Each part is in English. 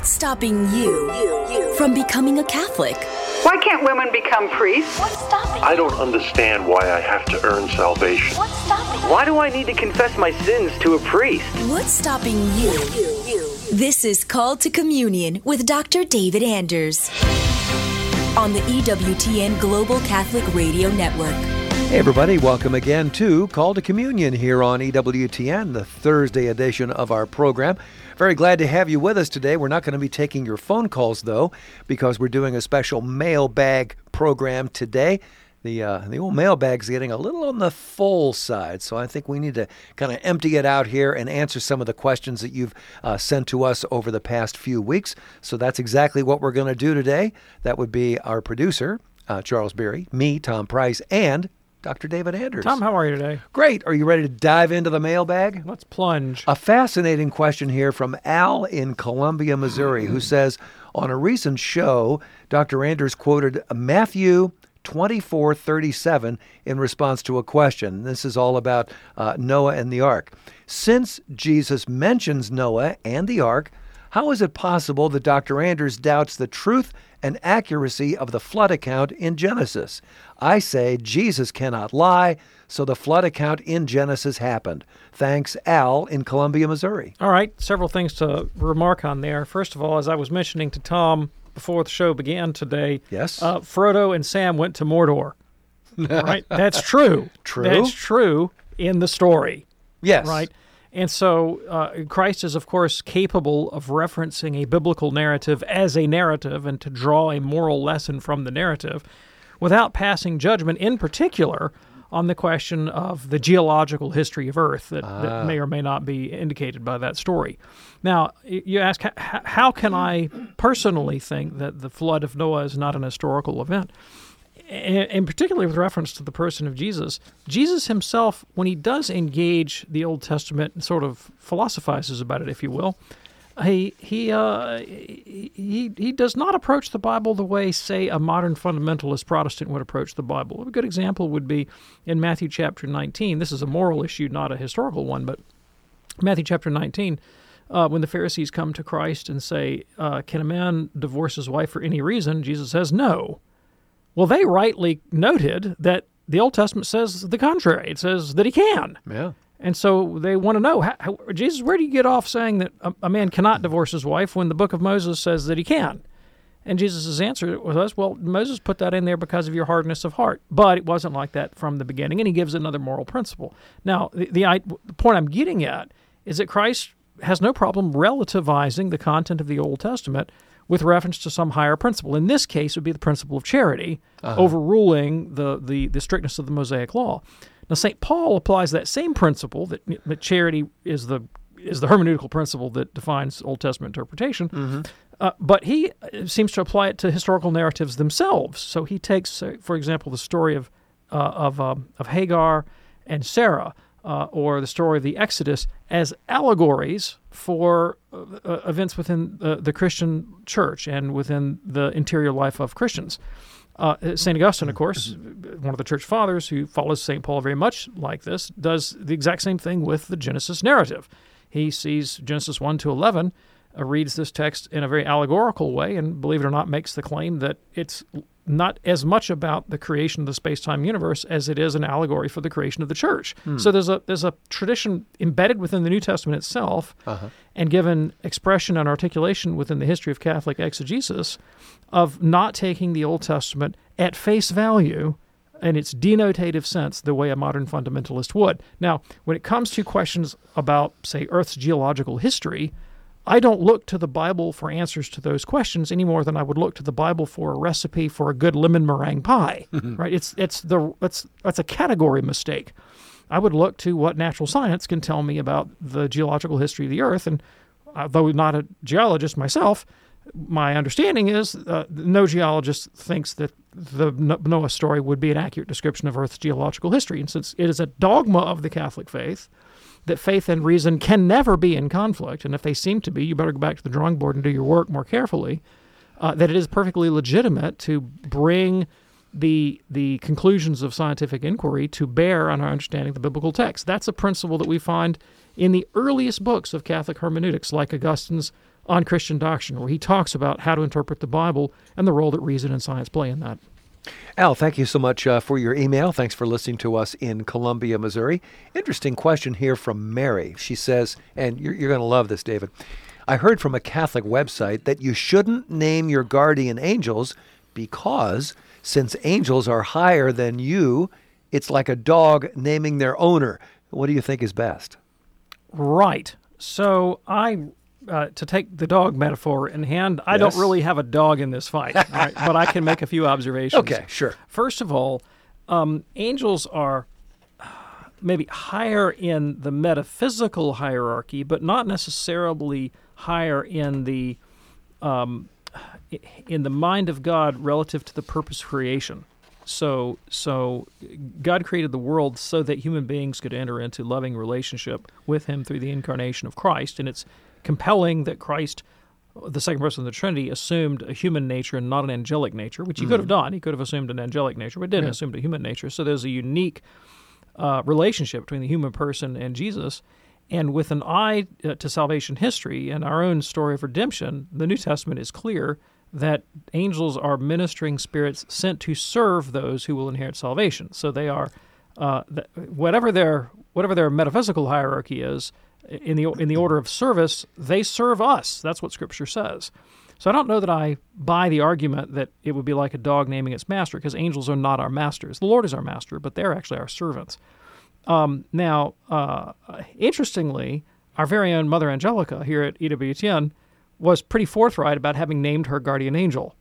What's stopping you from becoming a Catholic? Why can't women become priests? What's stopping I don't understand why I have to earn salvation. What's stopping Why do I need to confess my sins to a priest? What's stopping you? This is Called to Communion with Dr. David Anders on the EWTN Global Catholic Radio Network. Hey, everybody, welcome again to Call to Communion here on EWTN, the Thursday edition of our program. Very glad to have you with us today. We're not going to be taking your phone calls, though, because we're doing a special mailbag program today. The, uh, the old mailbag's getting a little on the full side, so I think we need to kind of empty it out here and answer some of the questions that you've uh, sent to us over the past few weeks. So that's exactly what we're going to do today. That would be our producer, uh, Charles Berry, me, Tom Price, and Dr. David Anders. Tom, how are you today? Great. Are you ready to dive into the mailbag? Let's plunge. A fascinating question here from Al in Columbia, Missouri, who says On a recent show, Dr. Anders quoted Matthew 24 37 in response to a question. This is all about uh, Noah and the ark. Since Jesus mentions Noah and the ark, how is it possible that Dr. Anders doubts the truth and accuracy of the flood account in Genesis? I say Jesus cannot lie, so the flood account in Genesis happened. Thanks, Al in Columbia, Missouri. All right, several things to remark on there. First of all, as I was mentioning to Tom before the show began today, Yes. uh, Frodo and Sam went to Mordor. right? That's true. True. That's true in the story. yes. right? And so uh, Christ is, of course, capable of referencing a biblical narrative as a narrative and to draw a moral lesson from the narrative without passing judgment, in particular, on the question of the geological history of Earth that, that may or may not be indicated by that story. Now, you ask, how can I personally think that the flood of Noah is not an historical event? And, and particularly with reference to the person of Jesus, Jesus himself, when he does engage the Old Testament and sort of philosophizes about it, if you will, he he uh, he he does not approach the Bible the way, say, a modern fundamentalist Protestant would approach the Bible. A good example would be in Matthew chapter 19. This is a moral issue, not a historical one, but Matthew chapter 19, uh, when the Pharisees come to Christ and say, uh, Can a man divorce his wife for any reason? Jesus says, No. Well, they rightly noted that the Old Testament says the contrary. It says that he can. Yeah. And so they want to know, how, how, Jesus, where do you get off saying that a, a man cannot divorce his wife when the book of Moses says that he can? And Jesus' answer was, well, Moses put that in there because of your hardness of heart. But it wasn't like that from the beginning. And he gives another moral principle. Now, the, the, I, the point I'm getting at is that Christ has no problem relativizing the content of the Old Testament with reference to some higher principle. In this case, it would be the principle of charity, overruling the, the, the strictness of the Mosaic law. Now, St. Paul applies that same principle that, that charity is the is the hermeneutical principle that defines Old Testament interpretation. Uh, but he uh, seems to apply it to historical narratives themselves. So he takes, uh, for example, the story of uh, of um, of Hagar and Sarah, uh, or the story of the Exodus, as allegories for uh, uh, events within the, the Christian church and within the interior life of Christians. Uh, St. Augustine, of course, one of the church fathers who follows St. Paul very much like this, does the exact same thing with the Genesis narrative. He sees Genesis 1 to 11, uh, reads this text in a very allegorical way, and believe it or not, makes the claim that it's not as much about the creation of the space-time universe as it is an allegory for the creation of the church. Hmm. So there's a there's a tradition embedded within the New Testament itself, uh-huh. and given expression and articulation within the history of Catholic exegesis, of not taking the Old Testament at face value in its denotative sense the way a modern fundamentalist would. Now, when it comes to questions about, say, Earth's geological history, I don't look to the Bible for answers to those questions any more than I would look to the Bible for a recipe for a good lemon meringue pie. right? It's it's the that's that's a category mistake. I would look to what natural science can tell me about the geological history of the Earth, and although not a geologist myself, my understanding is uh, no geologist thinks that the Noah story would be an accurate description of Earth's geological history. And since it is a dogma of the Catholic faith that faith and reason can never be in conflict, and if they seem to be, you better go back to the drawing board and do your work more carefully, uh, that it is perfectly legitimate to bring the the conclusions of scientific inquiry to bear on our understanding of the biblical text. That's a principle that we find in the earliest books of Catholic hermeneutics, like Augustine's on Christian doctrine, where he talks about how to interpret the Bible and the role that reason and science play in that. Al, thank you so much uh, for your email. Thanks for listening to us in Columbia, Missouri. Interesting question here from Mary. She says, and you're, you're going to love this, David. I heard from a Catholic website that you shouldn't name your guardian angels because since angels are higher than you, it's like a dog naming their owner. What do you think is best? Right. So I, uh, to take the dog metaphor in hand, I Yes. don't really have a dog in this fight, all right, but I can make a few observations. Okay, sure. First of all, um, angels are uh, maybe higher in the metaphysical hierarchy, but not necessarily higher in the um, in the mind of God relative to the purpose of creation. So, so God created the world so that human beings could enter into loving relationship with Him through the incarnation of Christ, and it's compelling that Christ, the second person of the Trinity, assumed a human nature and not an angelic nature, which he could have done. He could have assumed an angelic nature, but didn't assume a human nature. So there's a unique uh, relationship between the human person and Jesus. And with an eye uh, to salvation history and our own story of redemption, the New Testament is clear that angels are ministering spirits sent to serve those who will inherit salvation. So they are, uh, whatever their whatever their metaphysical hierarchy is, in the in the order of service, they serve us. That's what Scripture says. So I don't know that I buy the argument that it would be like a dog naming its master, because angels are not our masters. The Lord is our master, but they're actually our servants. Um, now, uh, interestingly, our very own Mother Angelica here at EWTN was pretty forthright about having named her guardian angel.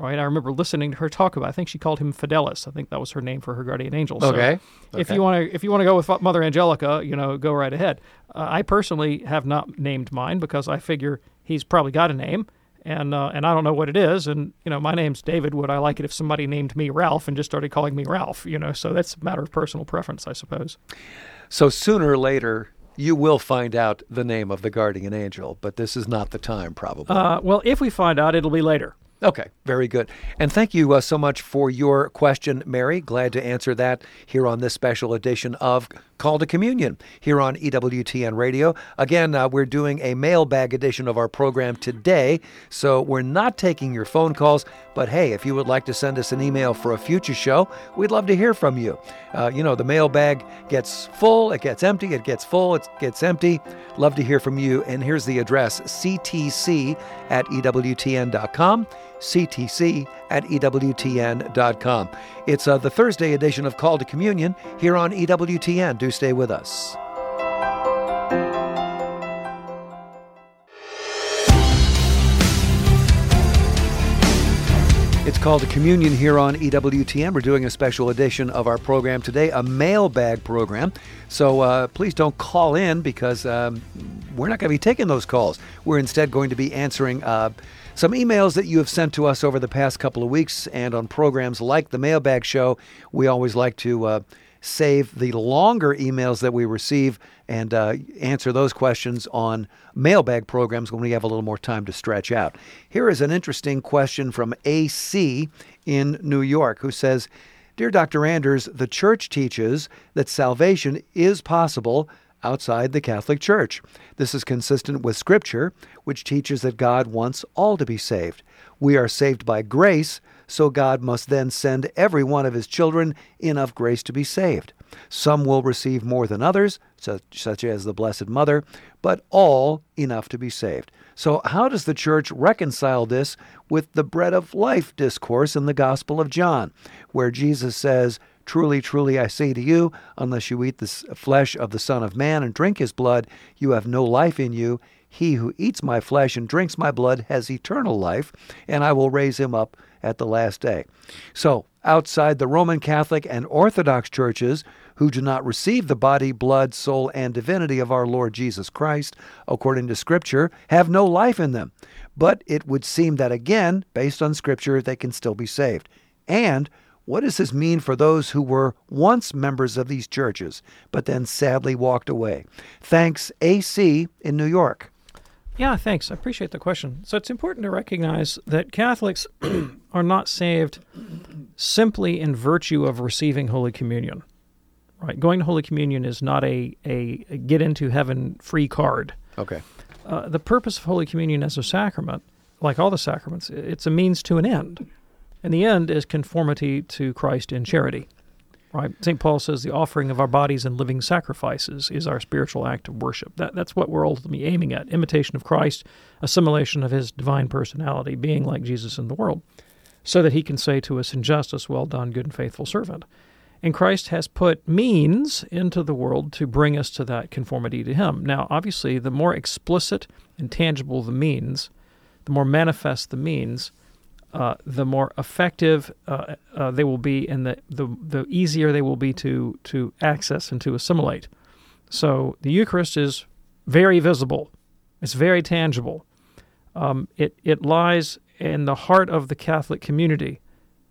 Right, I remember listening to her talk about. I think she called him Fidelis. I think that was her name for her guardian angel. So Okay. If you want to, if you want to go with Mother Angelica, you know, go right ahead. Uh, I personally have not named mine because I figure he's probably got a name, and uh, and I don't know what it is. And you know, my name's David. Would I like it if somebody named me Ralph and just started calling me Ralph? You know, so that's a matter of personal preference, I suppose. So sooner or later, you will find out the name of the guardian angel, but this is not the time, probably. Uh, well, if we find out, it'll be later. Okay, very good. And thank you uh, so much for your question, Mary. Glad to answer that here on this special edition of Call to Communion here on EWTN Radio. Again, uh, we're doing a mailbag edition of our program today, so we're not taking your phone calls. But hey, if you would like to send us an email for a future show, we'd love to hear from you. Uh, you know, the mailbag gets full, it gets empty, it gets full, it gets empty. Love to hear from you. And here's the address ctc at EWTN.com ctc at EWTN.com. It's uh, the Thursday edition of Call to Communion here on EWTN. Do stay with us. It's Called to Communion here on E EWTN. We're doing a special edition of our program today, a mailbag program. So uh, please don't call in because um, we're not going to be taking those calls. We're instead going to be answering uh, some emails that you have sent to us over the past couple of weeks. And on programs like the Mailbag Show, we always like to uh, save the longer emails that we receive and uh, answer those questions on mailbag programs when we have a little more time to stretch out. Here is an interesting question from AC in New York who says, Dear Dr. Anders, the church teaches that salvation is possible outside the Catholic Church. This is consistent with Scripture, which teaches that God wants all to be saved. We are saved by grace, so God must then send every one of his children enough grace to be saved. Some will receive more than others, such, such as the Blessed Mother, but all enough to be saved. So, how does the church reconcile this with the bread of life discourse in the Gospel of John, where Jesus says, Truly, truly, I say to you, unless you eat the flesh of the Son of Man and drink his blood, you have no life in you. He who eats my flesh and drinks my blood has eternal life, and I will raise him up at the last day. So, outside the Roman Catholic and Orthodox churches, who do not receive the body, blood, soul, and divinity of our Lord Jesus Christ, according to Scripture, have no life in them. But it would seem that, again, based on Scripture, they can still be saved. And what does this mean for those who were once members of these churches, but then sadly walked away? Thanks, AC in New York. Yeah, thanks. I appreciate the question. So it's important to recognize that Catholics are not saved simply in virtue of receiving Holy Communion. Right? Going to Holy Communion is not a, a, a get into heaven free card. Okay. uh, the purpose of Holy Communion as a sacrament, like all the sacraments, it's a means to an end. And the end is conformity to Christ in charity. Right? St. Paul says the offering of our bodies and living sacrifices is our spiritual act of worship. That, that's what we're ultimately aiming at imitation of Christ, assimilation of his divine personality, being like Jesus in the world, so that he can say to us in justice, Well done, good and faithful servant. And Christ has put means into the world to bring us to that conformity to him. Now, obviously, the more explicit and tangible the means, the more manifest the means, uh, the more effective uh, uh, they will be, and the, the the easier they will be to to access and to assimilate. So the Eucharist is very visible, it's very tangible. Um, it it lies in the heart of the Catholic community.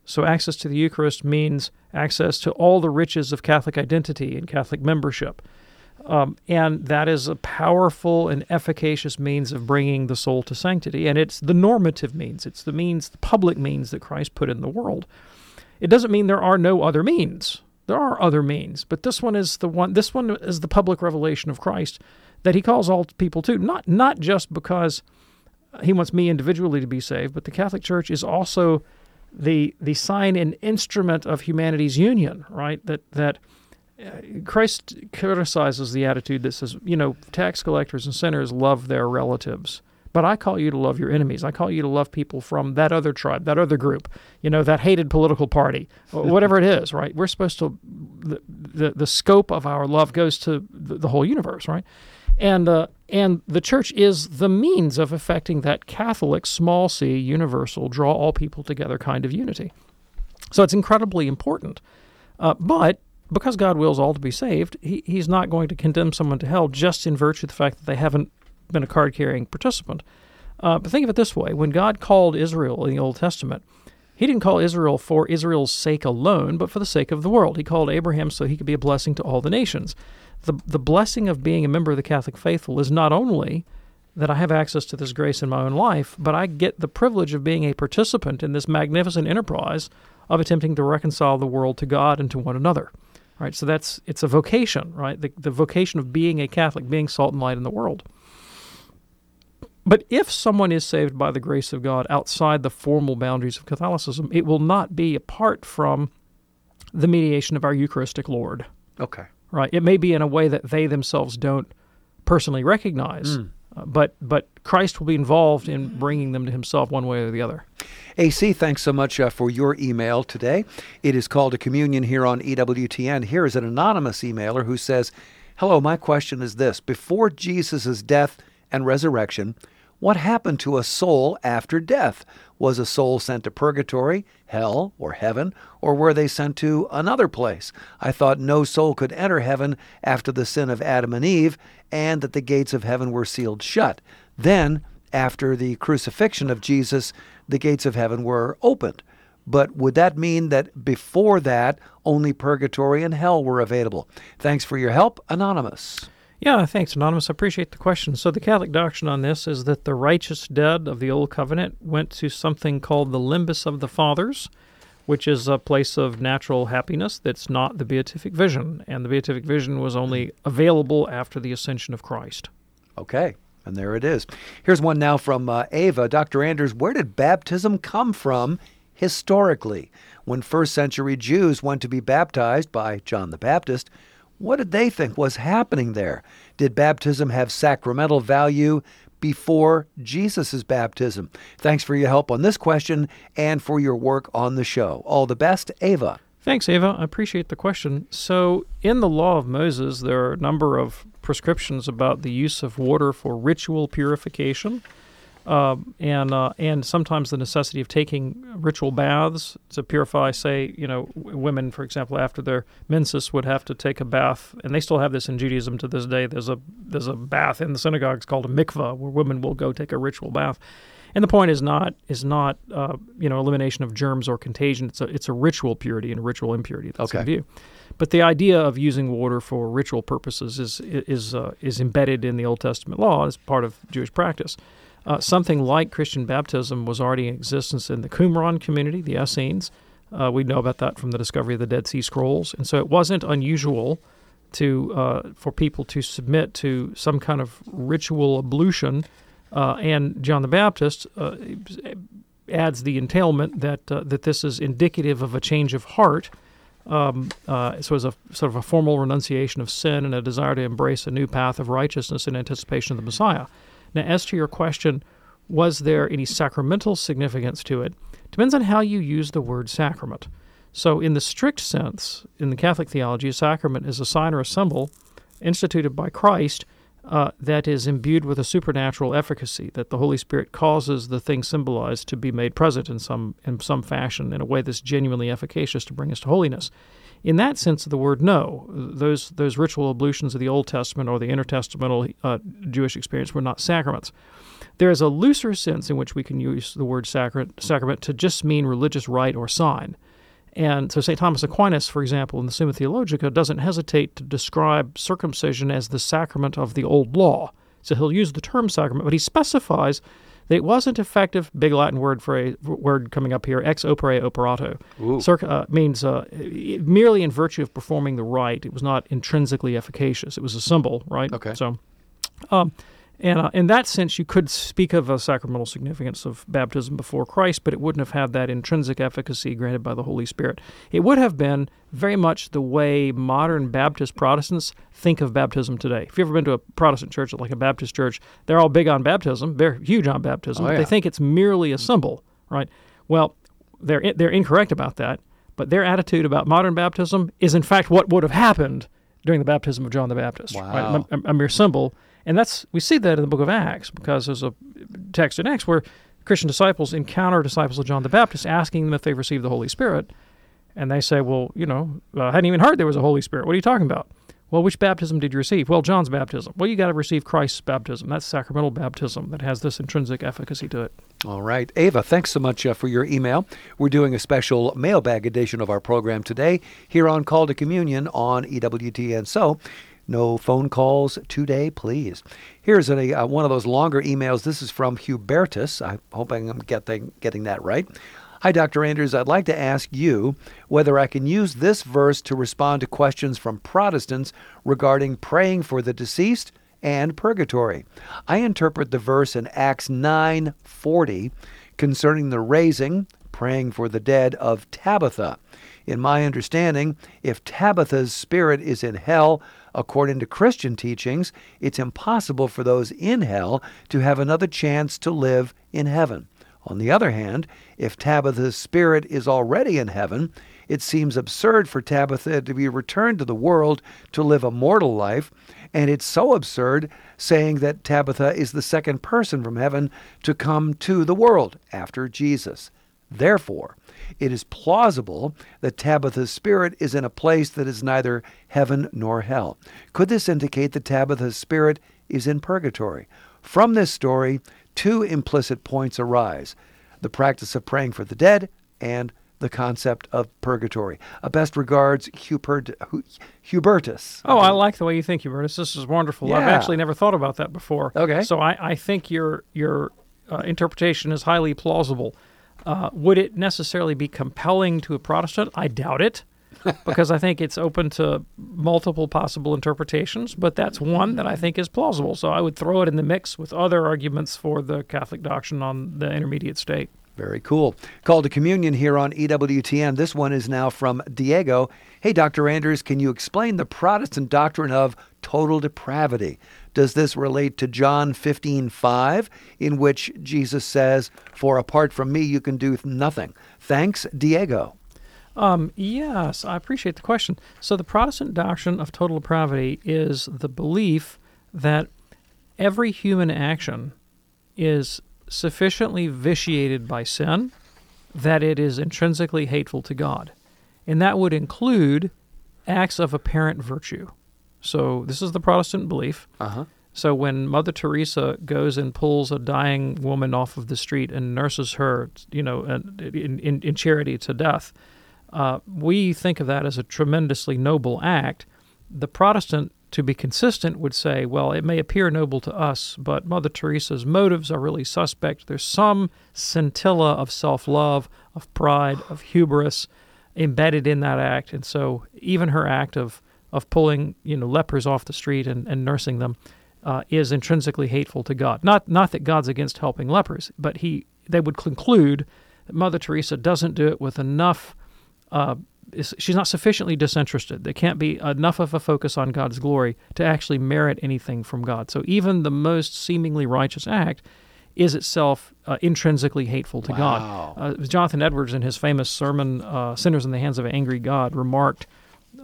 So access to the Eucharist means access to all the riches of Catholic identity and Catholic membership. Um, and that is a powerful and efficacious means of bringing the soul to sanctity. And it's the normative means, it's the means, the public means that Christ put in the world. It doesn't mean there are no other means. There are other means, but this one is the one. This one is the public revelation of Christ that He calls all people to. Not not just because He wants me individually to be saved, but the Catholic Church is also the the sign and instrument of humanity's union. Right? That that Christ criticizes the attitude that says, you know, tax collectors and sinners love their relatives. But I call you to love your enemies. I call you to love people from that other tribe, that other group, you know, that hated political party, whatever it is, right? We're supposed to, the, the, the scope of our love goes to the, the whole universe, right? And, uh, and the church is the means of effecting that Catholic, small c, universal, draw all people together kind of unity. So it's incredibly important. Uh, but because God wills all to be saved, he, He's not going to condemn someone to hell just in virtue of the fact that they haven't been a card carrying participant. Uh, but think of it this way when God called Israel in the Old Testament, He didn't call Israel for Israel's sake alone, but for the sake of the world. He called Abraham so he could be a blessing to all the nations. The, the blessing of being a member of the Catholic faithful is not only that I have access to this grace in my own life, but I get the privilege of being a participant in this magnificent enterprise of attempting to reconcile the world to God and to one another right? So that's it's a vocation, right? The, the vocation of being a Catholic, being salt and light in the world. But if someone is saved by the grace of God outside the formal boundaries of Catholicism, it will not be apart from the mediation of our Eucharistic Lord. Okay. Right? It may be in a way that they themselves don't personally recognize, mm. Uh, but but Christ will be involved in bringing them to Himself one way or the other. AC, thanks so much uh, for your email today. It is Called to Communion here on EWTN. Here is an anonymous emailer who says, Hello, my question is this Before Jesus' death and resurrection, what happened to a soul after death? Was a soul sent to purgatory, hell, or heaven, or were they sent to another place? I thought no soul could enter heaven after the sin of Adam and Eve, and that the gates of heaven were sealed shut. Then, after the crucifixion of Jesus, the gates of heaven were opened. But would that mean that before that, only purgatory and hell were available? Thanks for your help, Anonymous. Yeah, thanks, Anonymous. I appreciate the question. So, the Catholic doctrine on this is that the righteous dead of the Old Covenant went to something called the limbus of the fathers, which is a place of natural happiness that's not the beatific vision. And the beatific vision was only available after the ascension of Christ. Okay. And there it is. Here's one now from uh, Ava. Dr. Anders, where did baptism come from historically? When first century Jews went to be baptized by John the Baptist, what did they think was happening there? Did baptism have sacramental value before Jesus' baptism? Thanks for your help on this question and for your work on the show. All the best, Ava. Thanks, Ava. I appreciate the question. So, in the law of Moses, there are a number of prescriptions about the use of water for ritual purification, uh, and uh, and sometimes the necessity of taking ritual baths to purify. Say, you know, w- women, for example, after their menses would have to take a bath, and they still have this in Judaism to this day. There's a there's a bath in the synagogues called a mikvah, where women will go take a ritual bath. And the point is not is not uh, you know elimination of germs or contagion. It's a it's a ritual purity and a ritual impurity that's okay. in view. But the idea of using water for ritual purposes is is uh, is embedded in the Old Testament law as part of Jewish practice. Uh, something like Christian baptism was already in existence in the Qumran community, the Essenes. Uh, we know about that from the discovery of the Dead Sea Scrolls, and so it wasn't unusual to uh, for people to submit to some kind of ritual ablution, uh, and John the Baptist uh, adds the entailment that uh, that this is indicative of a change of heart. Um, so, as a sort of a formal renunciation of sin and a desire to embrace a new path of righteousness in anticipation of the Messiah. Now, as to your question, was there any sacramental significance to it? Depends on how you use the word sacrament. So, in the strict sense, in the Catholic theology, a sacrament is a sign or a symbol instituted by Christ uh, that is imbued with a supernatural efficacy, that the Holy Spirit causes the thing symbolized to be made present in some in some fashion in a way that's genuinely efficacious to bring us to holiness. In that sense of the word, no, those those ritual ablutions of the Old Testament or the intertestamental uh, Jewish experience were not sacraments. There is a looser sense in which we can use the word sacrament, sacrament to just mean religious rite or sign. And so St. Thomas Aquinas, for example, in the Summa Theologica, doesn't hesitate to describe circumcision as the sacrament of the old law. So he'll use the term sacrament, but he specifies that it wasn't effective, big Latin word for a word coming up here, ex opere operato. Uh, means uh, merely in virtue of performing the rite. It was not intrinsically efficacious. It was a symbol, right? Okay. So, um, and uh, in that sense, you could speak of a sacramental significance of baptism before Christ, but it wouldn't have had that intrinsic efficacy granted by the Holy Spirit. It would have been very much the way modern Baptist Protestants think of baptism today. If you've ever been to a Protestant church, like a Baptist church, they're all big on baptism. They're huge on baptism. Oh, yeah. They think it's merely a symbol, right? Well, they're they're incorrect about that. But their attitude about modern baptism is, in fact, what would have happened during the baptism of John the Baptist. Wow. Right? A, a mere symbol. And that's we see that in the book of Acts because there's a text in Acts where Christian disciples encounter disciples of John the Baptist asking them if they've received the Holy Spirit. And they say, Well, you know, I hadn't even heard there was a Holy Spirit. What are you talking about? Well, which baptism did you receive? Well, John's baptism. Well, you got to receive Christ's baptism. That's sacramental baptism that has this intrinsic efficacy to it. All right. Ava, thanks so much uh, for your email. We're doing a special mailbag edition of our program today here on Call to Communion on EWTN. So, no phone calls today, please. Here's a, uh, one of those longer emails. This is from Hubertus. I'm hoping I'm getting, getting that right. Hi, Dr. Anders. I'd like to ask you whether I can use this verse to respond to questions from Protestants regarding praying for the deceased and purgatory. I interpret the verse in Acts 9:40 concerning the raising, praying for the dead of Tabitha. In my understanding, if Tabitha's spirit is in hell, according to Christian teachings, it's impossible for those in hell to have another chance to live in heaven. On the other hand, if Tabitha's spirit is already in heaven, it seems absurd for Tabitha to be returned to the world to live a mortal life, and it's so absurd saying that Tabitha is the second person from heaven to come to the world after Jesus. Therefore, it is plausible that Tabitha's spirit is in a place that is neither heaven nor hell. Could this indicate that Tabitha's spirit is in purgatory? From this story, two implicit points arise the practice of praying for the dead and the concept of purgatory. Uh, best regards, Hubert, Hubertus. Oh, I like the way you think, Hubertus. This is wonderful. I've actually never thought about that before. Okay. So I, I think your your uh, interpretation is highly plausible. Uh, would it necessarily be compelling to a Protestant? I doubt it, because I think it's open to multiple possible interpretations. But that's one that I think is plausible. So I would throw it in the mix with other arguments for the Catholic doctrine on the intermediate state. Very cool. Call to communion here on EWTN. This one is now from Diego. Hey, Dr. Anders, can you explain the Protestant doctrine of total depravity? Does this relate to John 15:5, in which Jesus says, "For apart from me, you can do nothing"? Thanks, Diego. Um, yes, I appreciate the question. So, the Protestant doctrine of total depravity is the belief that every human action is sufficiently vitiated by sin that it is intrinsically hateful to God. And that would include acts of apparent virtue. So, this is the Protestant belief. Uh-huh. So when Mother Teresa goes and pulls a dying woman off of the street and nurses her, you know, in, in, in charity to death, uh, we think of that as a tremendously noble act. The Protestant, to be consistent, would say, well, it may appear noble to us, but Mother Teresa's motives are really suspect. There's some scintilla of self love, of pride, of hubris embedded in that act. And so even her act of of pulling you know lepers off the street and, and nursing them uh, is intrinsically hateful to God. Not not that God's against helping lepers, but he they would conclude that Mother Teresa doesn't do it with enough. Uh, she's not sufficiently disinterested. There can't be enough of a focus on God's glory to actually merit anything from God. So even the most seemingly righteous act is itself uh, intrinsically hateful to Wow. God. Uh, Jonathan Edwards, in his famous sermon uh, "Sinners in the Hands of an Angry God," remarked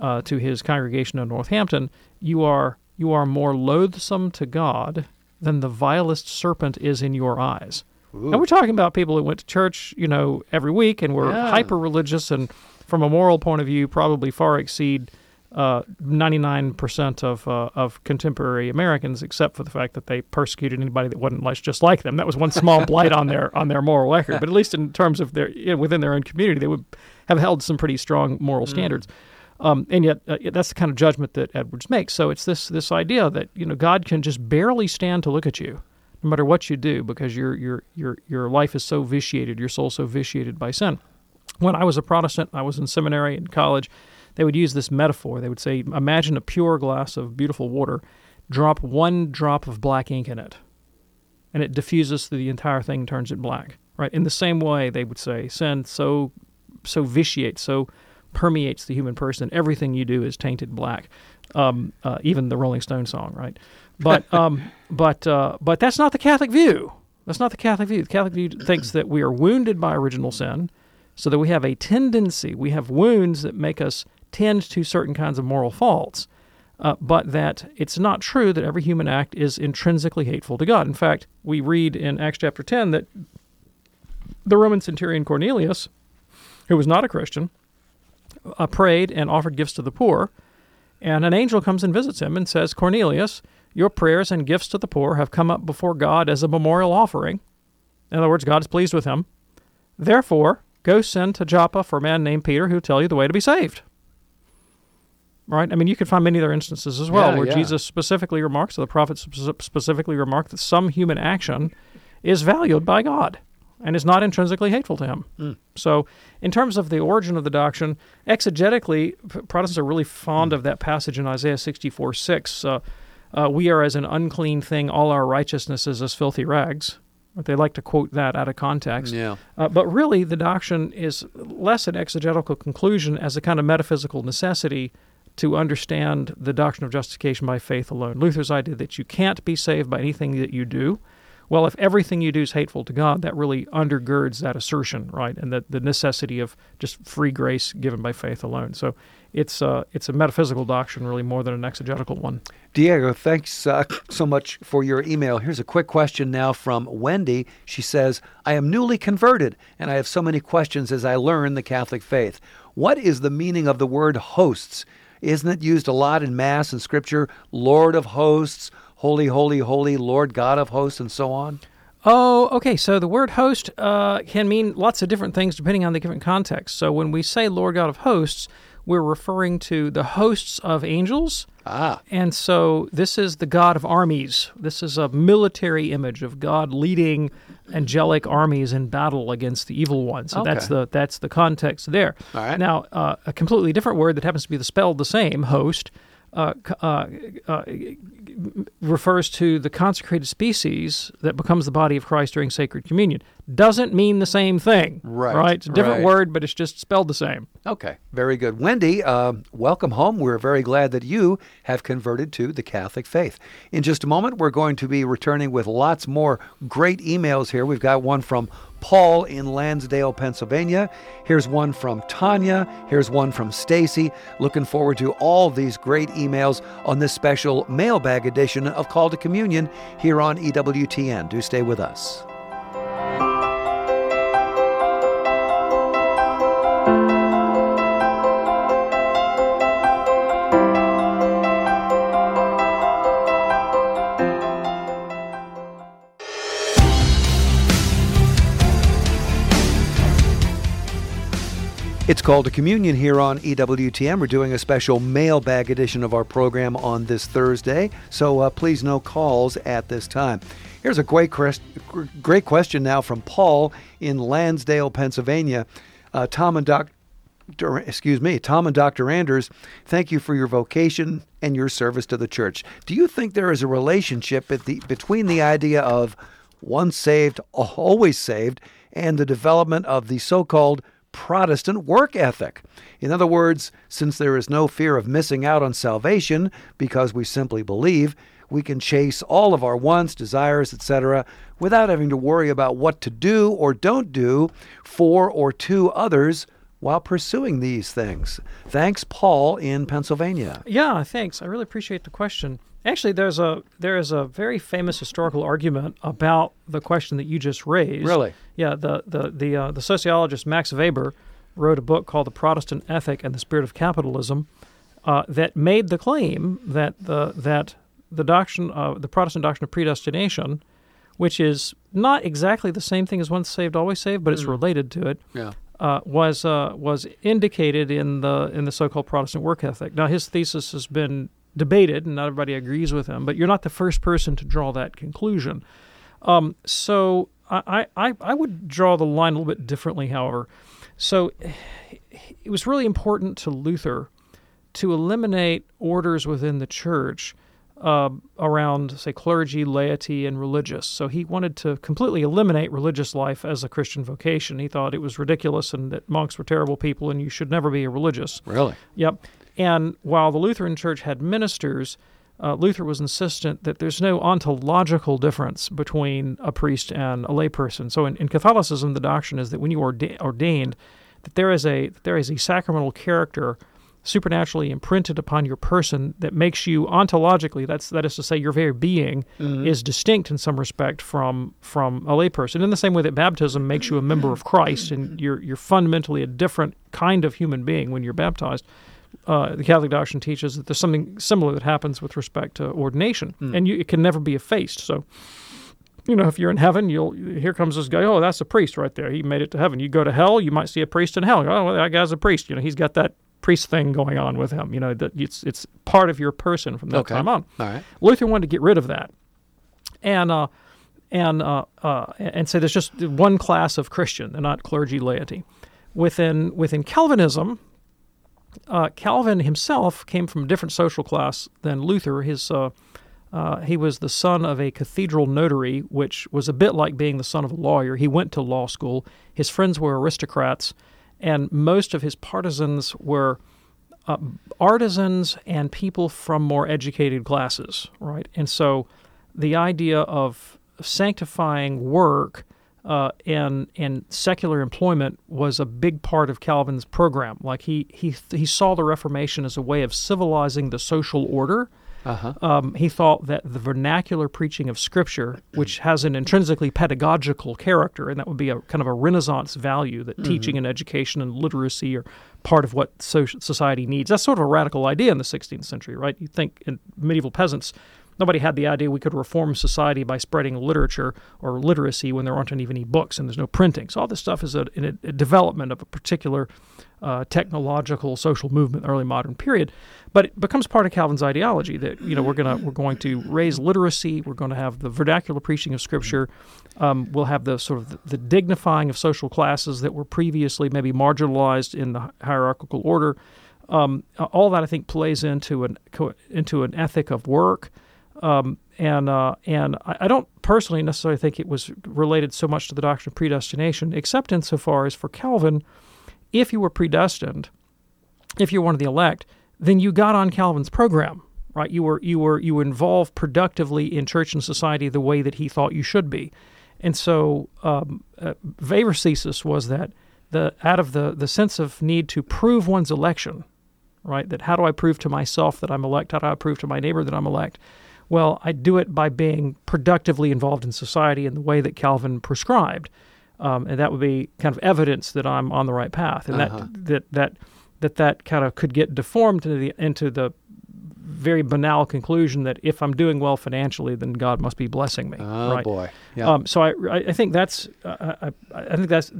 uh, to his congregation in Northampton, "You are you are more loathsome to God than the vilest serpent is in your eyes." And we're talking about people who went to church, you know, every week and were Yeah. hyper religious, and from a moral point of view, probably far exceed uh, 99% of uh, of contemporary Americans, except for the fact that they persecuted anybody that wasn't like, just like them. That was one small blight on their on their moral record. But at least in terms of their you know, within their own community, they would have held some pretty strong moral standards. Um, and yet, uh, that's the kind of judgment that Edwards makes. So it's this this idea that you know God can just barely stand to look at you, no matter what you do, because your your your your life is so vitiated, your soul so vitiated by sin. When I was a Protestant, I was in seminary and college. They would use this metaphor. They would say, "Imagine a pure glass of beautiful water. Drop one drop of black ink in it, and it diffuses through the entire thing, turns it black." Right. In the same way, they would say, "Sin so so vitiates, so permeates the human person. Everything you do is tainted black. Um, uh, even the Rolling Stone song, right? But um, but uh, but that's not the Catholic view. That's not the Catholic view. The Catholic view thinks that we are wounded by original sin, so that we have a tendency, we have wounds that make us tend to certain kinds of moral faults. Uh, but that it's not true that every human act is intrinsically hateful to God. In fact, we read in Acts chapter 10 that the Roman centurion Cornelius, who was not a Christian, uh, prayed and offered gifts to the poor. And an angel comes and visits him and says, Cornelius, your prayers and gifts to the poor have come up before God as a memorial offering. In other words, God is pleased with him. Therefore, go send to Joppa for a man named Peter who will tell you the way to be saved. Right? I mean, you could find many other instances as well Yeah, where yeah. Jesus specifically remarks, or the prophets specifically remark that some human action is valued by God and is not intrinsically hateful to him. So, in terms of the origin of the doctrine, exegetically, Protestants are really fond of that passage in Isaiah 64 6. Uh, uh, we are as an unclean thing, all our righteousness is as filthy rags. They like to quote that out of context. Yeah. Uh, but really, the doctrine is less an exegetical conclusion as a kind of metaphysical necessity to understand the doctrine of justification by faith alone. Luther's idea that you can't be saved by anything that you do. Well, if everything you do is hateful to God, that really undergirds that assertion, right? And that the necessity of just free grace given by faith alone. So it's uh, it's a metaphysical doctrine, really, more than an exegetical one. Diego, thanks uh, so much for your email. Here's a quick question now from Wendy. She says, I am newly converted and I have so many questions as I learn the Catholic faith. What is the meaning of the word hosts? Isn't it used a lot in Mass and Scripture? Lord of hosts, holy, holy, holy, Lord God of hosts, and so on? Oh, okay. So the word host uh, can mean lots of different things depending on the different context. So when we say Lord God of hosts, we're referring to the hosts of angels. Ah. And so this is the God of armies. This is a military image of God leading angelic armies in battle against the evil one. So that's the that's the context there. All right. Now, uh, a completely different word that happens to be the spelled the same, host, uh, uh, uh, refers to the consecrated species that becomes the body of Christ during sacred communion. Doesn't mean the same thing. Right, Right. It's a different right. word, but it's just spelled the same. Okay, very good. Wendy, uh, welcome home. We're very glad that you have converted to the Catholic faith. In just a moment, we're going to be returning with lots more great emails here. We've got one from Paul in Lansdale, Pennsylvania. Here's one from Tanya. Here's one from Stacy. Looking forward to all these great emails on this special mailbag edition of Call to Communion here on EWTN. Do stay with us. It's Called to Communion here on EWTN. We're doing a special mailbag edition of our program on this Thursday, so uh, please no calls at this time. Here's a great, great question now from Paul in Lansdale, Pennsylvania. Uh, Tom and Doc, excuse me, Tom and Dr. Anders, thank you for your vocation and your service to the church. Do you think there is a relationship at the, between the idea of once saved, always saved, and the development of the so called Protestant work ethic? In other words, since there is no fear of missing out on salvation because we simply believe, we can chase all of our wants, desires, etc., without having to worry about what to do or don't do for or to others while pursuing these things. Thanks, Paul in Pennsylvania. Yeah, thanks. I really appreciate the question. Actually, there's a there is a very famous historical argument about the question that you just raised. Really? Yeah. The the the uh, the sociologist Max Weber wrote a book called "The Protestant Ethic and the Spirit of Capitalism," uh, that made the claim that the that the doctrine of the Protestant doctrine of predestination, which is not exactly the same thing as once saved always saved, but it's related to it Yeah. uh, was uh, was indicated in the in the so-called Protestant work ethic. Now, his thesis has been debated, and not everybody agrees with him. But you're not the first person to draw that conclusion. Um, so I, I I would draw the line a little bit differently. However, so it was really important to Luther to eliminate orders within the church uh, around, say, clergy, laity, and religious. So he wanted to completely eliminate religious life as a Christian vocation. He thought it was ridiculous and that monks were terrible people and you should never be a religious. Really? Yep. And while the Lutheran Church had ministers, uh, Luther was insistent that there's no ontological difference between a priest and a layperson. So in, in Catholicism, the doctrine is that when you are orda- ordained, that there is a there is a sacramental character supernaturally imprinted upon your person that makes you ontologically that's that is to say your very being is distinct in some respect from from a layperson. In the same way that baptism makes you a member of Christ and you're you're fundamentally a different kind of human being when you're baptized uh, the Catholic doctrine teaches that there's something similar that happens with respect to ordination, and you, it can never be effaced. So, you know, if you're in heaven, you'll here comes this guy. Oh, that's a priest right there. He made it to heaven. You go to hell, you might see a priest in hell. Oh, well, that guy's a priest. You know, he's got that priest thing going on with him. You know, that it's it's part of your person from that Okay. time on. All right. Luther wanted to get rid of that, and uh, and uh, uh, and say there's just one class of Christian, they're not clergy laity. Within within Calvinism, uh, Calvin himself came from a different social class than Luther. His uh, uh, he was the son of a cathedral notary, which was a bit like being the son of a lawyer. He went to law school. His friends were aristocrats, and most of his partisans were uh, artisans and people from more educated classes, right? And so the idea of sanctifying work uh, and and secular employment was a big part of Calvin's program. Like he he he saw the Reformation as a way of civilizing the social order. Um, he thought that the vernacular preaching of Scripture, which has an intrinsically pedagogical character, and that would be a kind of a Renaissance value, that teaching and education and literacy are part of what so- society needs. That's sort of a radical idea in the 16th century, right? You think in medieval peasants, nobody had the idea we could reform society by spreading literature or literacy when there aren't even any books and there's no printing. So all this stuff is a, a, a development of a particular uh, technological social movement, early modern period. But it becomes part of Calvin's ideology that you know we're gonna we're going to raise literacy, we're going to have the vernacular preaching of Scripture, um, we'll have the sort of the, the dignifying of social classes that were previously maybe marginalized in the hierarchical order. Um, all that I think plays into an into an ethic of work. Um, and uh, and I, don't personally necessarily think it was related so much to the doctrine of predestination, except insofar as for Calvin, if you were predestined, if you're one of the elect, then you got on Calvin's program, right? You were you were you were involved productively in church and society the way that he thought you should be, and so um, uh, Weber's thesis was that the out of the the sense of need to prove one's election, right? That how do I prove to myself that I'm elect? How do I prove to my neighbor that I'm elect? Well, I do it by being productively involved in society in the way that Calvin prescribed, um, and that would be kind of evidence that I'm on the right path, and that that that that that kind of could get deformed into the into the very banal conclusion that if I'm doing well financially, then God must be blessing me. Oh, right? boy. Yeah. Um, so I, I think that's uh, I, I think that's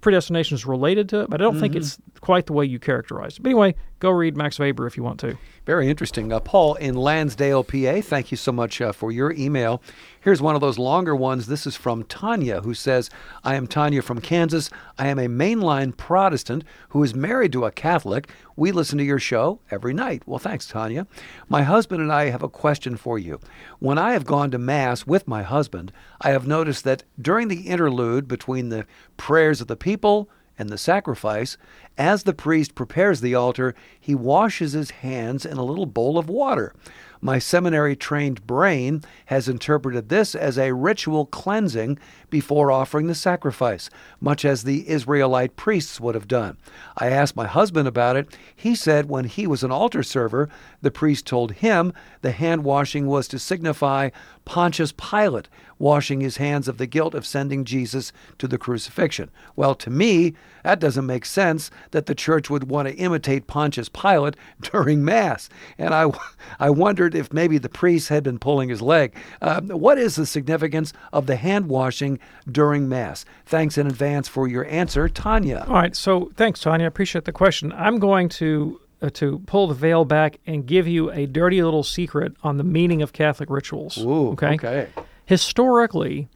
predestination is related to it, but I don't think it's quite the way you characterized. But anyway, go read Max Weber if you want to. Very interesting. Uh, Paul in Lansdale, PA, thank you so much uh, for your email. Here's one of those longer ones. This is from Tanya, who says, I am Tanya from Kansas. I am a mainline Protestant who is married to a Catholic. We listen to your show every night. Well, thanks, Tanya. My husband and I have a question for you. When I have gone to Mass with my husband, I have noticed that during the interlude between the prayers of the people, and the sacrifice, as the priest prepares the altar, he washes his hands in a little bowl of water. My seminary trained brain has interpreted this as a ritual cleansing before offering the sacrifice, much as the Israelite priests would have done. I asked my husband about it. He said when he was an altar server, the priest told him the hand washing was to signify Pontius Pilate washing his hands of the guilt of sending Jesus to the crucifixion. Well, to me, that doesn't make sense that the church would want to imitate Pontius Pilate during Mass. And I, I wondered if maybe the priest had been pulling his leg. Uh, what is the significance of the hand washing during Mass? Thanks in advance for your answer, Tanya. All right. So thanks, Tanya. I appreciate the question. I'm going to uh, to pull the veil back and give you a dirty little secret on the meaning of Catholic rituals. Ooh, okay. okay. Historically,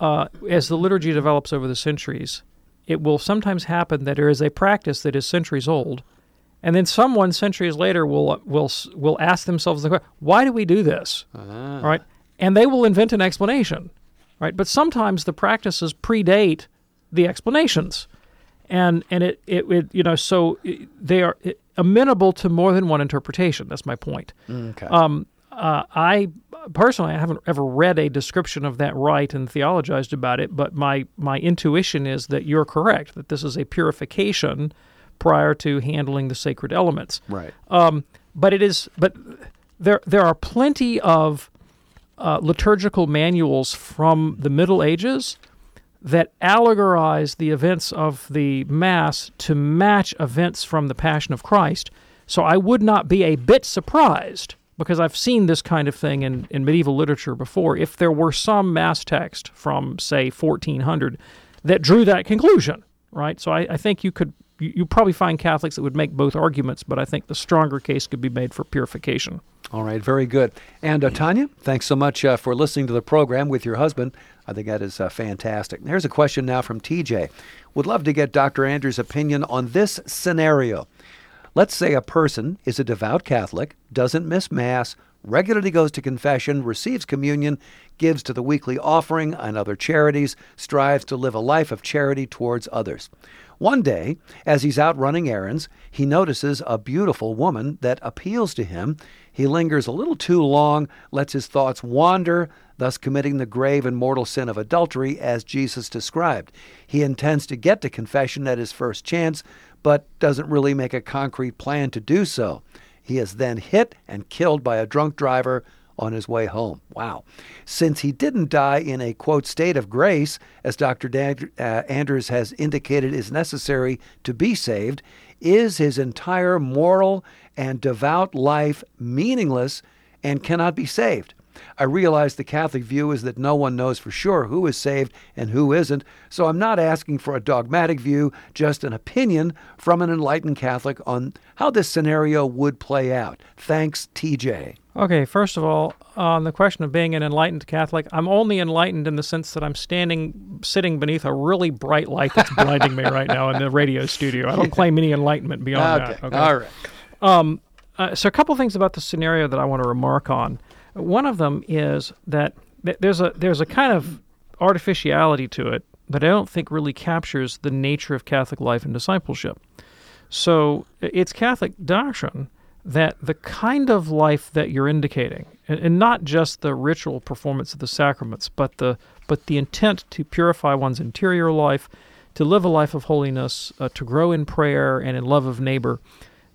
uh, as the liturgy develops over the centuries, it will sometimes happen that there is a practice that is centuries old, and then someone centuries later will will will ask themselves the question, "Why do we do this?" Right, and they will invent an explanation. Right, but sometimes the practices predate the explanations, and and it it, it you know so they are amenable to more than one interpretation. That's my point. Okay. Um, uh, I personally I haven't ever read a description of that rite and theologized about it, but my my intuition is that you're correct that this is a purification prior to handling the sacred elements. right. Um, but it is but there there are plenty of uh, liturgical manuals from the Middle Ages that allegorize the events of the Mass to match events from the Passion of Christ. So I would not be a bit surprised because I've seen this kind of thing in, in medieval literature before. If there were some Mass text from, say, 1400 that drew that conclusion, right? So I, I think you could you, you probably find Catholics that would make both arguments, but I think the stronger case could be made for purification. All right, very good. And uh, Tanya, thanks so much uh, for listening to the program with your husband. I think that is uh, fantastic. Here's a question now from TJ. Would love to get Dr. Andrews' opinion on this scenario. Let's say a person is a devout Catholic, doesn't miss Mass, regularly goes to confession, receives communion, gives to the weekly offering and other charities, strives to live a life of charity towards others. One day, as he's out running errands, he notices a beautiful woman that appeals to him. He lingers a little too long, lets his thoughts wander, thus committing the grave and mortal sin of adultery as Jesus described. He intends to get to confession at his first chance, but doesn't really make a concrete plan to do so. He is then hit and killed by a drunk driver on his way home. Wow. Since he didn't die in a quote state of grace, as Dr. Dan- uh, Andrews has indicated is necessary to be saved, is his entire moral and devout life meaningless and cannot be saved? I realize the Catholic view is that no one knows for sure who is saved and who isn't, so I'm not asking for a dogmatic view, just an opinion from an enlightened Catholic on how this scenario would play out. Thanks, TJ. Okay, first of all, on the question of being an enlightened Catholic, I'm only enlightened in the sense that I'm standing, sitting beneath a really bright light that's blinding me right now in the radio studio. I don't claim any enlightenment beyond Okay, that. Okay. all right. Um, uh, so, a couple things about the scenario that I want to remark on. One of them is that th- there's a there's a kind of artificiality to it that I don't think really captures the nature of Catholic life and discipleship. So, it's Catholic doctrine that the kind of life that you're indicating, and, and not just the ritual performance of the sacraments, but the but the intent to purify one's interior life, to live a life of holiness, uh, to grow in prayer and in love of neighbor,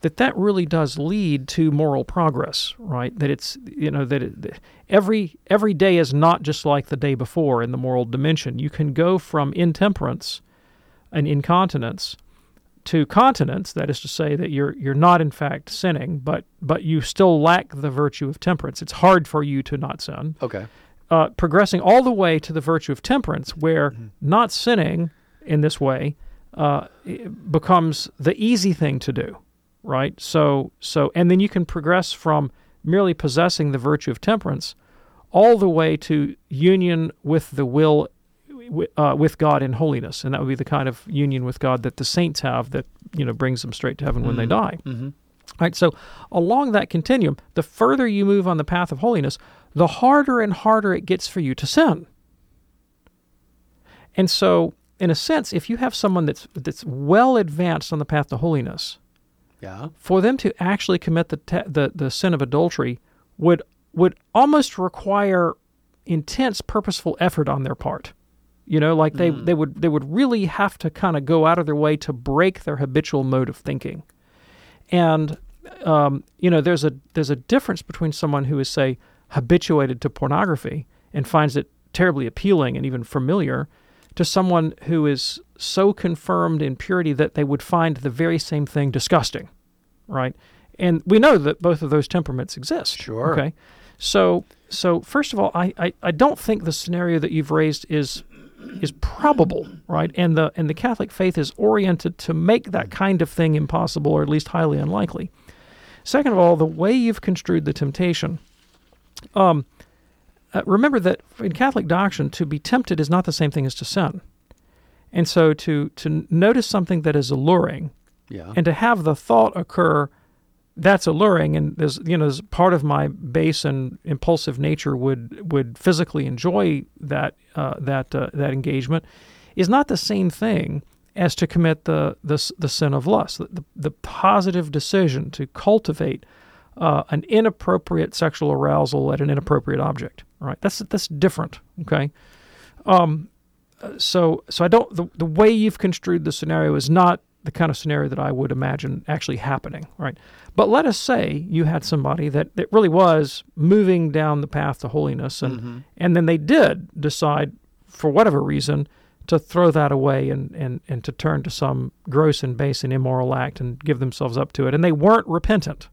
that that really does lead to moral progress, right? That it's you know that it, that every every day is not just like the day before in the moral dimension. You can go from intemperance and incontinence to continence, that is to say that you're you're not in fact sinning, but but you still lack the virtue of temperance. It's hard for you to not sin. Okay. Uh, progressing all the way to the virtue of temperance, where not sinning in this way uh, becomes the easy thing to do, right? So, so, and then you can progress from merely possessing the virtue of temperance all the way to union with the will uh, with God in holiness, and that would be the kind of union with God that the saints have that you know brings them straight to heaven when they die. Mm-hmm. Right. So along that continuum, the further you move on the path of holiness, the harder and harder it gets for you to sin. And so, in a sense, if you have someone that's that's well advanced on the path to holiness, Yeah. for them to actually commit the te- the, the sin of adultery would would almost require intense purposeful effort on their part you know like they, they would they would really have to kind of go out of their way to break their habitual mode of thinking. And um, you know there's a there's a difference between someone who is say habituated to pornography and finds it terribly appealing and even familiar to someone who is so confirmed in purity that they would find the very same thing disgusting right? And we know that both of those temperaments exist Sure. okay? So so first of all I, I i don't think the scenario that you've raised is is probable right? And the and the catholic faith is oriented to make that kind of thing impossible or at least highly unlikely. Second of all the way you've construed the temptation um uh, remember that in catholic doctrine to be tempted is not the same thing as to sin. And so to to notice something that is alluring Yeah. and to have the thought occur that's alluring and there's you know there's part of my base and impulsive nature would would physically enjoy that uh, that uh, that engagement is not the same thing as to commit the the, the sin of lust. The, the, positive decision to cultivate uh, an inappropriate sexual arousal at an inappropriate object right? That's that's different okay? Um, so so I don't the, the way you've construed the scenario is not the kind of scenario that I would imagine actually happening, right? But let us say you had somebody that, that really was moving down the path to holiness and mm-hmm. and then they did decide for whatever reason to throw that away and, and, and to turn to some gross and base and immoral act and give themselves up to it and they weren't repentant.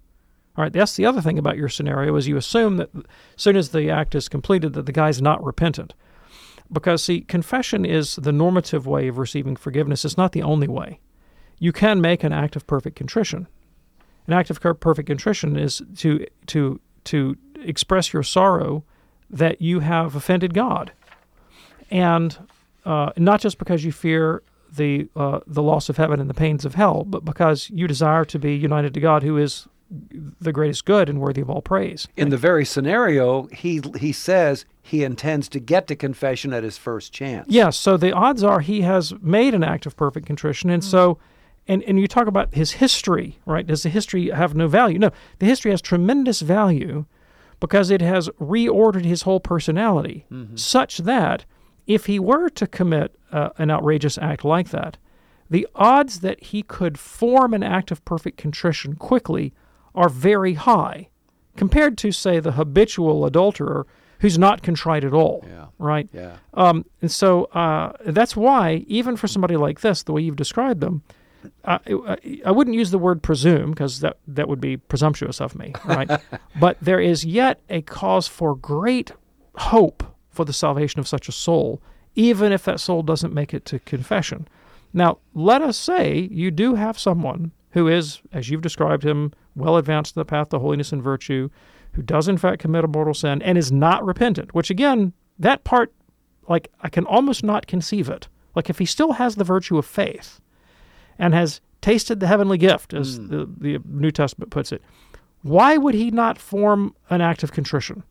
All right, that's the other thing about your scenario is you assume that as soon as the act is completed that the guy's not repentant because see confession is the normative way of receiving forgiveness it's not the only way you can make an act of perfect contrition. An act of perfect contrition is to to to express your sorrow that you have offended god. And uh, not just because you fear the uh, the loss of heaven and the pains of hell but because you desire to be united to god who is the greatest good and worthy of all praise. In the very scenario, he he says he intends to get to confession at his first chance. Yes, so the odds are he has made an act of perfect contrition, and so, and and you talk about his history, right? Does the history have no value? No, the history has tremendous value because it has reordered his whole personality, such that if he were to commit uh, an outrageous act like that, the odds that he could form an act of perfect contrition quickly are very high compared to, say, the habitual adulterer who's not contrite at all. Yeah. Right? Yeah. Um, and so uh, that's why, even for somebody like this, the way you've described them, I, I wouldn't use the word presume because that, that would be presumptuous of me, right? but there is yet a cause for great hope for the salvation of such a soul, even if that soul doesn't make it to confession. Now, let us say you do have someone who is, as you've described him, well advanced in the path to holiness and virtue, who does in fact commit a mortal sin and is not repentant, which again, that part, like, I can almost not conceive it. Like, if he still has the virtue of faith and has tasted the heavenly gift, as the, the New Testament puts it, why would he not form an act of contrition?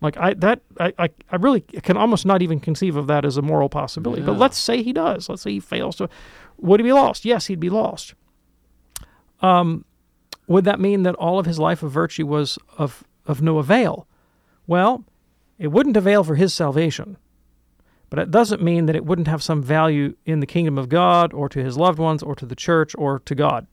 Like I that I, I, I really can almost not even conceive of that as a moral possibility. But let's say he does. Let's say he fails to would he be lost? Yes, he'd be lost. Um would that mean that all of his life of virtue was of of no avail? Well, it wouldn't avail for his salvation. But it doesn't mean that it wouldn't have some value in the kingdom of God or to his loved ones or to the church or to God.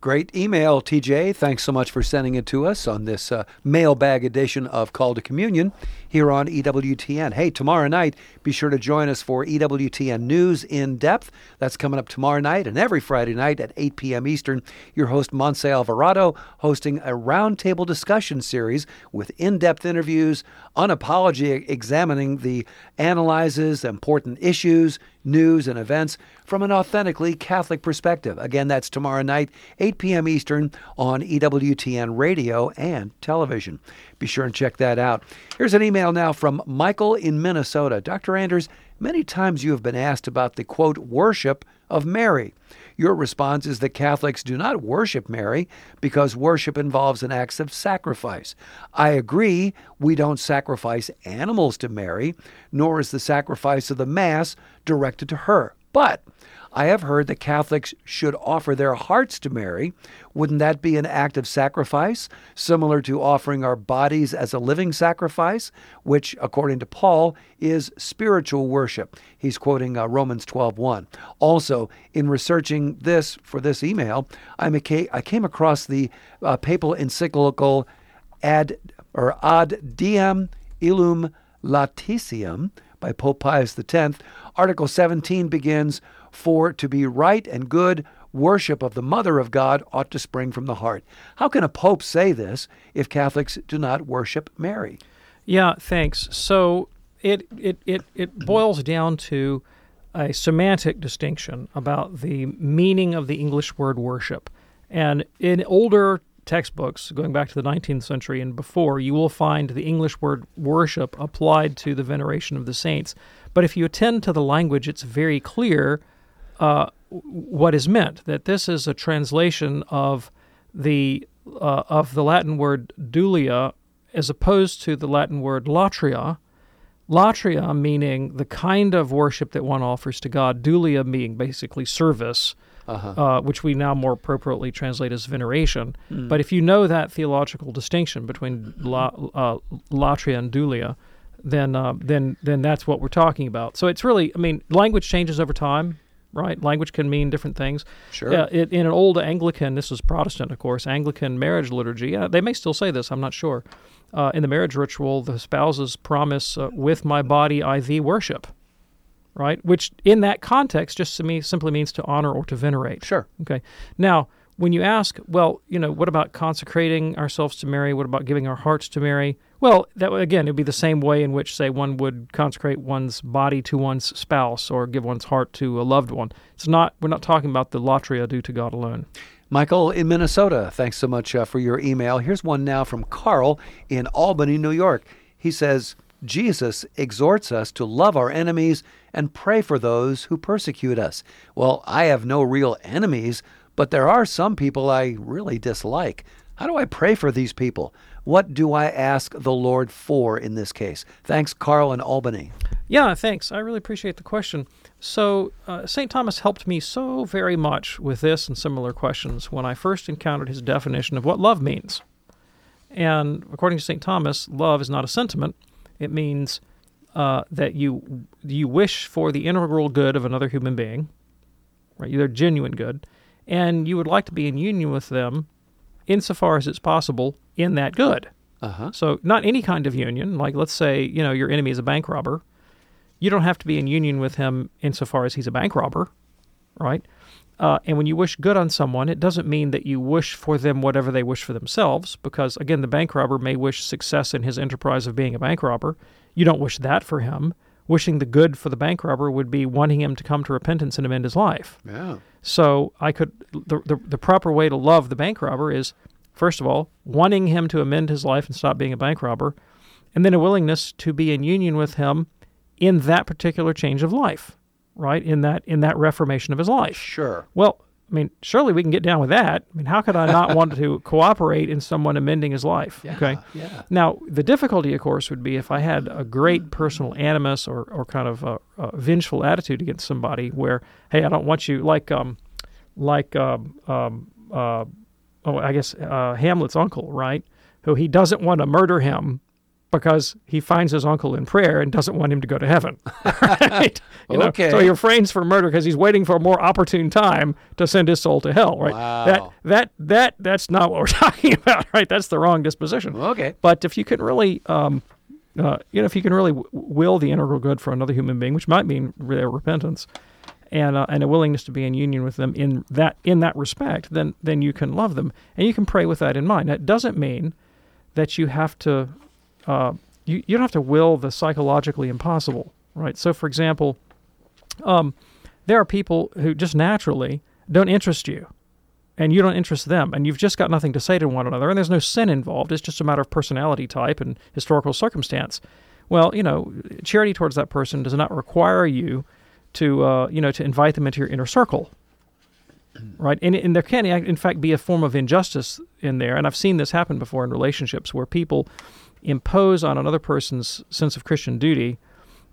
Great email, TJ. Thanks so much for sending it to us on this uh, mailbag edition of Called to Communion. Here on EWTN. Hey, tomorrow night, be sure to join us for EWTN News in Depth. That's coming up tomorrow night and every Friday night at 8 p.m. Eastern. Your host, Montse Alvarado, hosting a roundtable discussion series with in depth interviews, unapology examining the analyzes important issues, news, and events from an authentically Catholic perspective. Again, that's tomorrow night, 8 p.m. Eastern on EWTN radio and television. Be sure and check that out. Here's an email now from Michael in Minnesota. Dr. Anders, many times you have been asked about the quote, worship of Mary. Your response is that Catholics do not worship Mary because worship involves an act of sacrifice. I agree, we don't sacrifice animals to Mary, nor is the sacrifice of the Mass directed to her. But I have heard that Catholics should offer their hearts to Mary. Wouldn't that be an act of sacrifice, similar to offering our bodies as a living sacrifice, which, according to Paul, is spiritual worship? He's quoting uh, Romans 12:1. Also, in researching this for this email, I, I came across the uh, papal encyclical Ad or Ad Diem Illum Laetissimum by Pope Pius X. Article 17 begins, For to be right and good, worship of the Mother of God ought to spring from the heart. How can a pope say this if Catholics do not worship Mary? Yeah, thanks. So it it, it, it boils down to a semantic distinction about the meaning of the English word worship. And in older textbooks, going back to the 19th century and before, you will find the English word worship applied to the veneration of the saints. But if you attend to the language, it's very clear uh, what is meant. That this is a translation of the uh, of the Latin word dulia as opposed to the Latin word latria. Latria meaning the kind of worship that one offers to God. Dulia being basically service, uh, which we now more appropriately translate as veneration. But if you know that theological distinction between la, uh, latria and dulia, then uh, then then that's what we're talking about. So it's really, I mean, language changes over time, right? Language can mean different things. Sure. Yeah, it, in an old Anglican, this is Protestant, of course, Anglican marriage liturgy. Uh, they may still say this. I'm not sure. Uh, in the marriage ritual, the spouses promise, uh, "With my body, I thee worship." Right, which in that context just to me simply means to honor or to venerate. Sure. Okay. Now, when you ask, well, you know, what about consecrating ourselves to Mary? What about giving our hearts to Mary? Well, that again, it would be the same way in which, say, one would consecrate one's body to one's spouse or give one's heart to a loved one. It's not. We're not talking about the latria due to God alone. Michael in Minnesota, thanks so much uh, for your email. Here's one now from Carl in Albany, New York. He says, Jesus exhorts us to love our enemies and pray for those who persecute us. Well, I have no real enemies, but there are some people I really dislike. How do I pray for these people? What do I ask the Lord for in this case? Thanks, Carl in Albany. Yeah, thanks. I really appreciate the question. So, uh, St. Thomas helped me so very much with this and similar questions when I first encountered his definition of what love means. And according to St. Thomas, love is not a sentiment, it means uh, that you, you wish for the integral good of another human being, right? Their genuine good, and you would like to be in union with them insofar as it's possible in that good. Uh-huh. So, not any kind of union. Like, let's say, you know, your enemy is a bank robber. You don't have to be in union with him insofar as he's a bank robber, right? Uh, and when you wish good on someone, it doesn't mean that you wish for them whatever they wish for themselves, because again, the bank robber may wish success in his enterprise of being a bank robber. You don't wish that for him. Wishing the good for the bank robber would be wanting him to come to repentance and amend his life. Yeah. So I could the, the the proper way to love the bank robber is first of all wanting him to amend his life and stop being a bank robber, and then a willingness to be in union with him in that particular change of life, right? In that in that reformation of his life. Sure. Well, I mean, surely we can get down with that. I mean, how could I not want to cooperate in someone amending his life? okay. yeah. Now, the difficulty, of course, would be if I had a great personal animus or, or kind of a, a vengeful attitude against somebody, where, hey, I don't want you like, um, like, um, um, uh, oh, I guess uh, Hamlet's uncle, right? Who he doesn't want to murder him because he finds his uncle in prayer and doesn't want him to go to heaven. right? You know, Okay. So he refrains from murder because he's waiting for a more opportune time to send his soul to hell. Right? Wow. That that that that's not what we're talking about. Right? That's the wrong disposition. Okay. But if you can really, um, uh, you know, if you can really w- will the integral good for another human being, which might mean their repentance, and uh, and a willingness to be in union with them in that in that respect, then then you can love them and you can pray with that in mind. That doesn't mean that you have to uh, you you don't have to will the psychologically impossible, right? So, for example, um, there are people who just naturally don't interest you and you don't interest them, and you've just got nothing to say to one another, and there's no sin involved. It's just a matter of personality type and historical circumstance. Well, you know, charity towards that person does not require you to, uh, you know, to invite them into your inner circle, right? And, and there can, in fact, be a form of injustice in there, and I've seen this happen before in relationships where people impose on another person's sense of Christian duty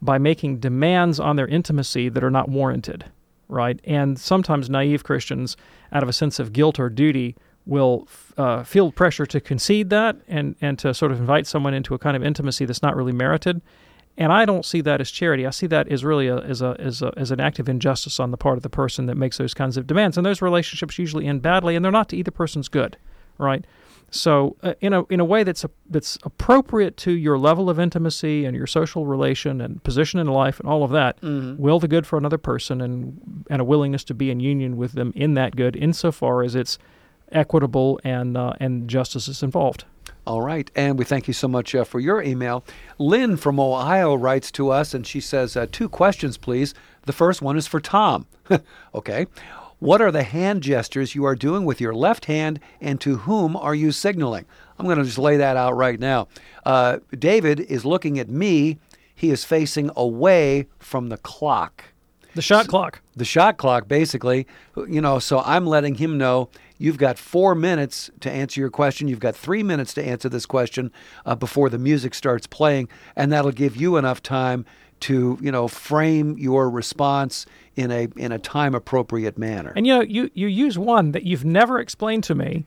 by making demands on their intimacy that are not warranted right? And sometimes naive Christians, out of a sense of guilt or duty, will uh, feel pressure to concede that and, and to sort of invite someone into a kind of intimacy that's not really merited. And I don't see that as charity. I see that as really a, as, a, as, a, as an act of injustice on the part of the person that makes those kinds of demands. And those relationships usually end badly, and they're not to either person's good, right? So, uh, in a in a way that's a, that's appropriate to your level of intimacy and your social relation and position in life and all of that, Mm-hmm. will the good for another person and and a willingness to be in union with them in that good, insofar as it's equitable and uh, and justice is involved. All right, and we thank you so much uh, for your email. Lynn from Ohio writes to us, and she says, uh, Two questions, please. The first one is for Tom. okay. What are the hand gestures you are doing with your left hand, and to whom are you signaling? I'm going to just lay that out right now. Uh, David is looking at me, he is facing away from the clock The shot clock. the shot clock basically you know so i'm letting him know you've got four minutes to answer your question you've got three minutes to answer this question uh, before the music starts playing and that'll give you enough time to you know frame your response in a in a time appropriate manner And you know, you you use one that you've never explained to me,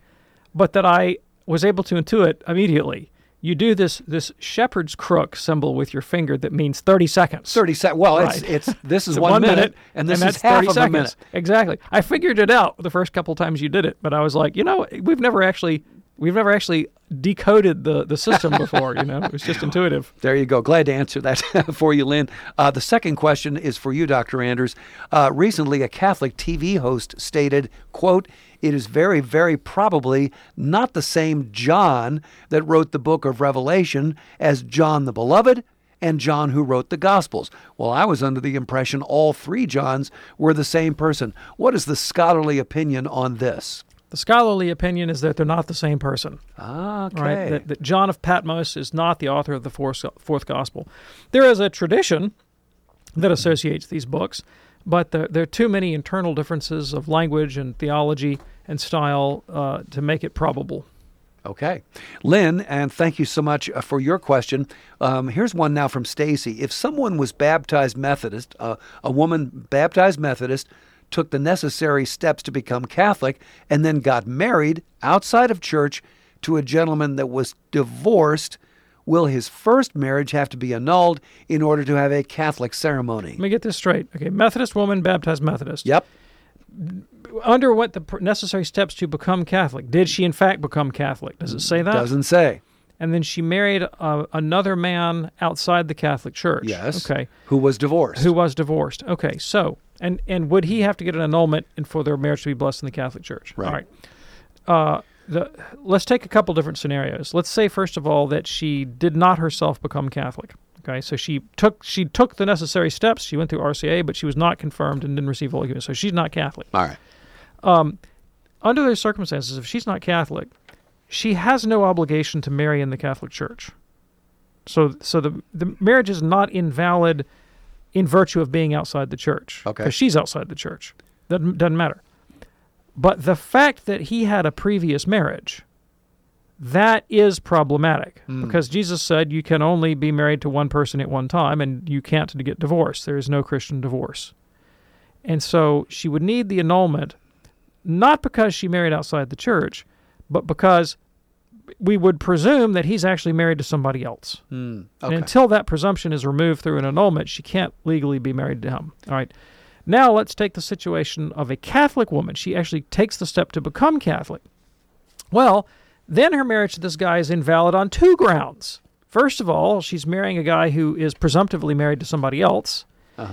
but that I was able to intuit immediately. You do this this shepherd's crook symbol with your finger that means thirty seconds. 30 seconds well Right. it's it's this is It's one, minute, and this that's is half 30 of seconds. a minute Exactly. I figured it out the first couple times you did it, but I was like, you know, we've never actually we've never actually decoded the the system before. You know, it was just intuitive. There you go. Glad to answer that for you, Lynn. Uh, the second question is for you, Dr. Anders. Uh, recently, a Catholic TV host stated, "quote It is very, very probably not the same John that wrote the book of Revelation as John the Beloved." And John, who wrote the Gospels. Well, I was under the impression all three Johns were the same person. What is the scholarly opinion on this? The scholarly opinion is that they're not the same person. Okay. right? That, that John of Patmos is not the author of the fourth, fourth gospel. There is a tradition that associates these books, but there, there are too many internal differences of language and theology and style uh, to make it probable. Okay. Lynn, and thank you so much uh, for your question. Um, here's one now from Stacy. If someone was baptized Methodist, uh, a woman baptized Methodist, took the necessary steps to become Catholic, and then got married outside of church to a gentleman that was divorced, will his first marriage have to be annulled in order to have a Catholic ceremony? Let me get this straight. Okay, Methodist woman baptized Methodist. Yep. Underwent the necessary steps to become Catholic. Did she in fact become Catholic? Does it say that? Doesn't say. And then she married uh, another man outside the Catholic Church. Yes. Okay. Who was divorced? who was divorced. Okay, so and and would he have to get an annulment and for their marriage to be blessed in the Catholic Church? Right. All right. Uh, the, let's take a couple different scenarios. Let's say first of all that she did not herself become Catholic. Okay, so she took she took the necessary steps. She went through RCIA, but she was not confirmed and didn't receive Holy Communion. So she's not Catholic. All right. Under those circumstances, if she's not Catholic, she has no obligation to marry in the Catholic Church. So so the the marriage is not invalid in virtue of being outside the church. Okay. Because she's outside the church. Doesn't doesn't matter. But the fact that he had a previous marriage, that is problematic hmm. because Jesus said you can only be married to one person at one time and you can't get divorced. There is no Christian divorce. And so she would need the annulment not because she married outside the church, but because we would presume that he's actually married to somebody else. Hmm, and Okay. until that presumption is removed through an annulment, she can't legally be married to him. All right. Now let's take the situation of a Catholic woman. She actually takes the step to become Catholic. Well, then her marriage to this guy is invalid on two grounds. First of all, she's marrying a guy who is presumptively married to somebody else.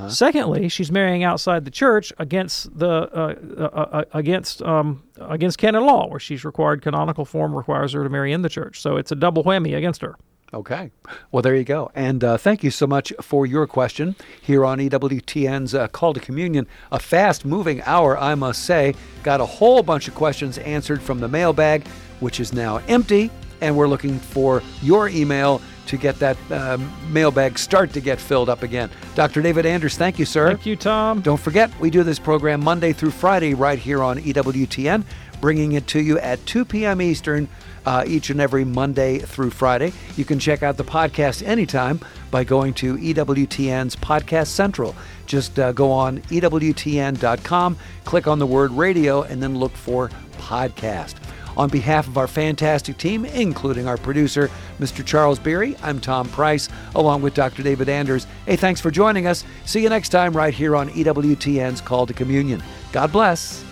Secondly, she's marrying outside the church against the uh, uh, uh, against um, against canon law, where she's required canonical form requires her to marry in the church. So it's a double whammy against her. Okay. Well, there you go. And uh, thank you so much for your question here on EWTN's uh, Called to Communion. A fast moving hour, I must say. Got a whole bunch of questions answered from the mailbag, which is now empty. And we're looking for your email to get that um, mailbag start to get filled up again. Dr. David Anders, thank you, sir. Thank you, Tom. Don't forget, we do this program Monday through Friday right here on EWTN, bringing it to you at 2 p.m. Eastern uh, each and every Monday through Friday. You can check out the podcast anytime by going to EWTN's Podcast Central. Just uh, go on EWTN.com, click on the word radio, and then look for podcast. On behalf of our fantastic team, including our producer, Mr. Charles Beery, I'm Tom Price, along with Dr. David Anders. Hey, thanks for joining us. See you next time right here on EWTN's Called to Communion. God bless.